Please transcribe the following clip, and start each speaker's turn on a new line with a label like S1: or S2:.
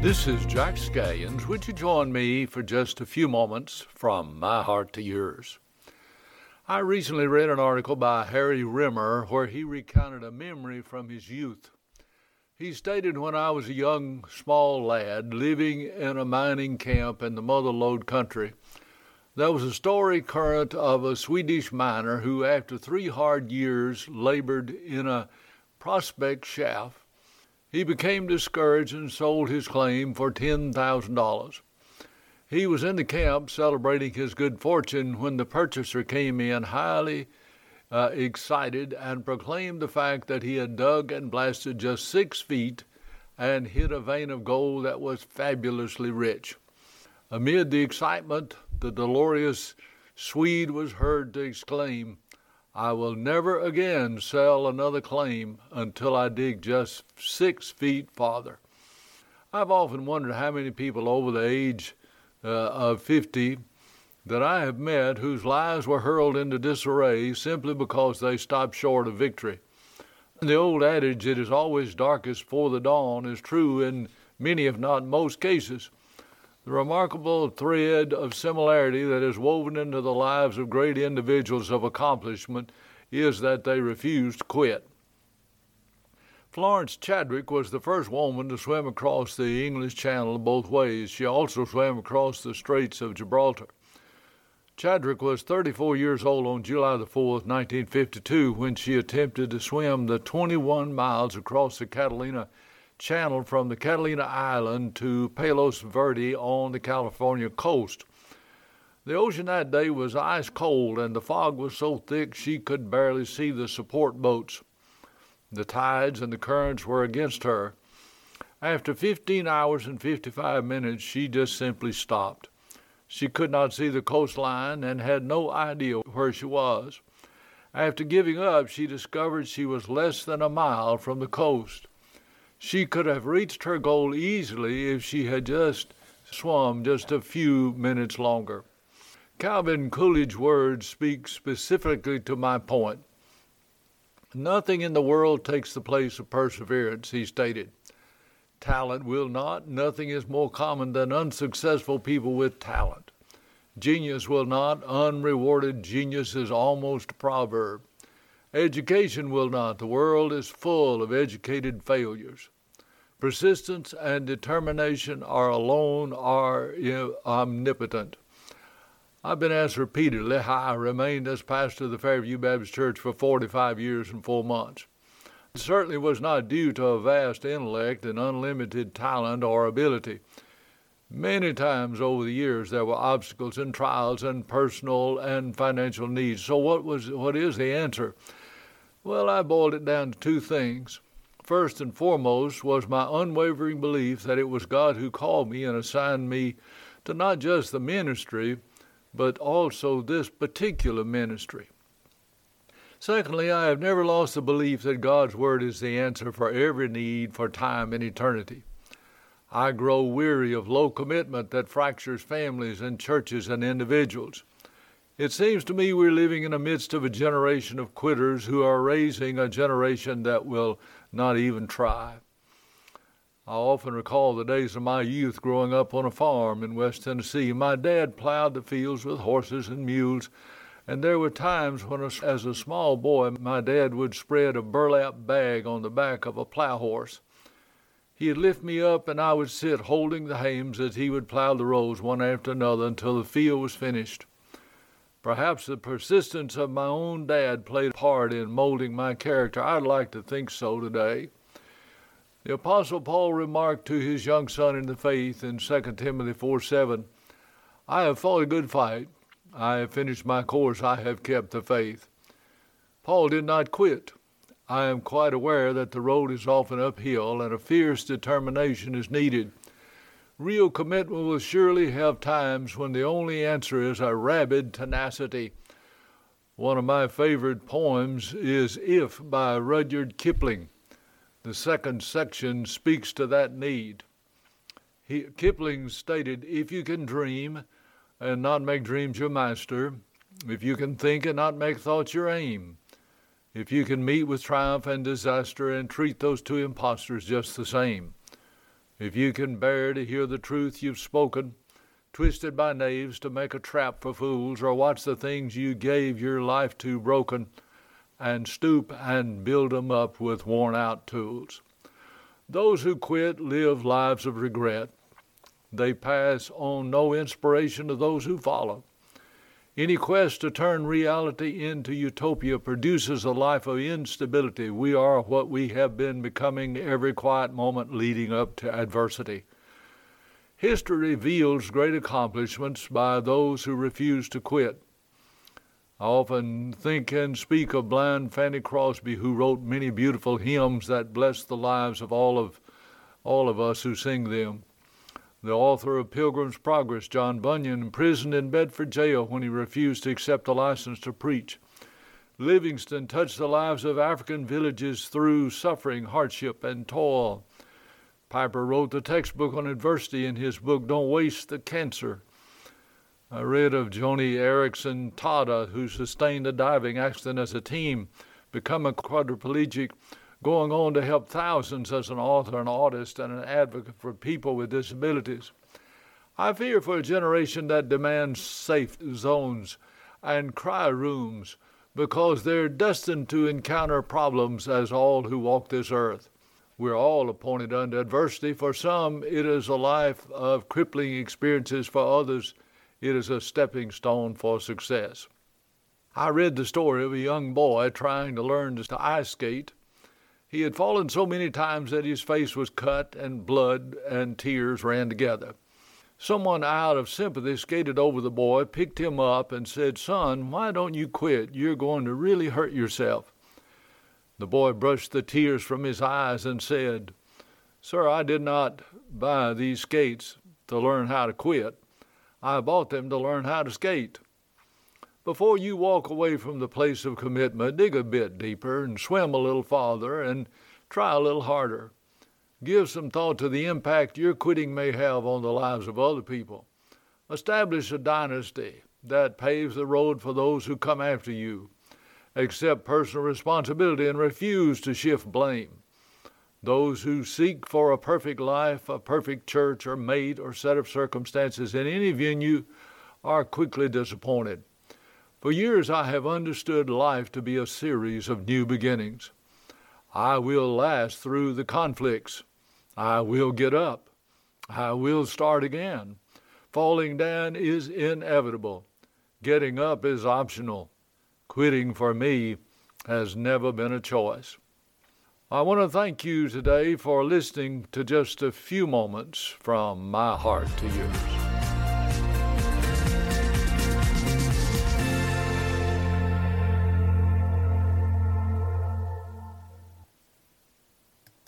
S1: This is Jack Scallions. Would you join me for just a few moments from my heart to yours? I recently read an article by Harry Rimmer where he recounted a memory from his youth. He stated, When I was a young, small lad living in a mining camp in the Mother Lode country, there was a story current of a Swedish miner who, after three hard years, labored in a prospect shaft. He became discouraged and sold his claim for $10,000. He was in the camp celebrating his good fortune when the purchaser came in highly uh, excited and proclaimed the fact that he had dug and blasted just six feet and hit a vein of gold that was fabulously rich. Amid the excitement, the dolorous Swede was heard to exclaim, I will never again sell another claim until I dig just six feet farther. I've often wondered how many people over the age uh, of 50 that I have met whose lives were hurled into disarray simply because they stopped short of victory. The old adage, it is always darkest before the dawn, is true in many, if not most cases. The remarkable thread of similarity that is woven into the lives of great individuals of accomplishment is that they refuse to quit. Florence Chadwick was the first woman to swim across the English Channel both ways. She also swam across the Straits of Gibraltar. Chadwick was 34 years old on July the 4th, 1952, when she attempted to swim the 21 miles across the Catalina channel from the Catalina Island to Palos Verde on the California coast. The ocean that day was ice cold, and the fog was so thick she could barely see the support boats. The tides and the currents were against her. After 15 hours and 55 minutes, she just simply stopped. She could not see the coastline and had no idea where she was. After giving up, she discovered she was less than a mile from the coast. She could have reached her goal easily if she had just swum just a few minutes longer. Calvin Coolidge's words speak specifically to my point. Nothing in the world takes the place of perseverance, he stated. Talent will not. Nothing is more common than unsuccessful people with talent. Genius will not. Unrewarded genius is almost a proverb. Education will not. The world is full of educated failures. Persistence and determination are alone are omnipotent. I've been asked repeatedly how I remained as pastor of the Fairview Baptist Church for 45 years and four months. It certainly was not due to a vast intellect and unlimited talent or ability. Many times over the years there were obstacles and trials and personal and financial needs. So what was what is the answer? Well, I boiled it down to two things. First and foremost was my unwavering belief that it was God who called me and assigned me to not just the ministry, but also this particular ministry. Secondly, I have never lost the belief that God's Word is the answer for every need for time and eternity. I grow weary of low commitment that fractures families and churches and individuals. It seems to me we're living in the midst of a generation of quitters who are raising a generation that will not even try. I often recall the days of my youth growing up on a farm in West Tennessee. My dad plowed the fields with horses and mules, and there were times when, as a small boy, my dad would spread a burlap bag on the back of a plow horse. He'd lift me up, and I would sit holding the hames as he would plow the rows one after another until the field was finished. Perhaps the persistence of my own dad played a part in molding my character. I'd like to think so today. The Apostle Paul remarked to his young son in the faith in 2 Timothy 4 7, I have fought a good fight. I have finished my course. I have kept the faith. Paul did not quit. I am quite aware that the road is often uphill and a fierce determination is needed. Real commitment will surely have times when the only answer is a rabid tenacity. One of my favorite poems is If by Rudyard Kipling. The second section speaks to that need. He, Kipling stated, If you can dream and not make dreams your master, if you can think and not make thoughts your aim, if you can meet with triumph and disaster and treat those two impostors just the same, If you can bear to hear the truth you've spoken, twisted by knaves to make a trap for fools, or watch the things you gave your life to broken, and stoop and build 'em up with worn out tools. Those who quit live lives of regret. They pass on no inspiration to those who follow. Any quest to turn reality into utopia produces a life of instability. We are what we have been becoming every quiet moment leading up to adversity. History reveals great accomplishments by those who refuse to quit. I often think and speak of blind Fanny Crosby, who wrote many beautiful hymns that bless the lives of all of all of us who sing them. The author of Pilgrim's Progress, John Bunyan, imprisoned in Bedford jail when he refused to accept a license to preach. Livingstone touched the lives of African villages through suffering, hardship, and toil. Piper wrote the textbook on adversity in his book, Don't Waste the Cancer. I read of Joni Eareckson Tada, who sustained a diving accident as a team, become a quadriplegic, going on to help thousands as an author, an artist, and an advocate for people with disabilities. I fear for a generation that demands safe zones and cry rooms because they're destined to encounter problems as all who walk this earth. We're all appointed unto adversity. For some, it is a life of crippling experiences. For others, it is a stepping stone for success. I read the story of a young boy trying to learn to ice skate. He had fallen so many times that his face was cut and blood and tears ran together. Someone out of sympathy skated over the boy, picked him up, and said, Son, why don't you quit? You're going to really hurt yourself. The boy brushed the tears from his eyes and said, Sir, I did not buy these skates to learn how to quit. I bought them to learn how to skate. Before you walk away from the place of commitment, dig a bit deeper and swim a little farther and try a little harder. Give some thought to the impact your quitting may have on the lives of other people. Establish a dynasty that paves the road for those who come after you accept personal responsibility and refuse to shift blame. Those who seek for a perfect life, a perfect church, or mate, or set of circumstances in any venue are quickly disappointed. For years I have understood life to be a series of new beginnings. I will last through the conflicts. I will get up. I will start again. Falling down is inevitable. Getting up is optional. Quitting for me has never been a choice. I want to thank you today for listening to just a few moments from my heart to yours.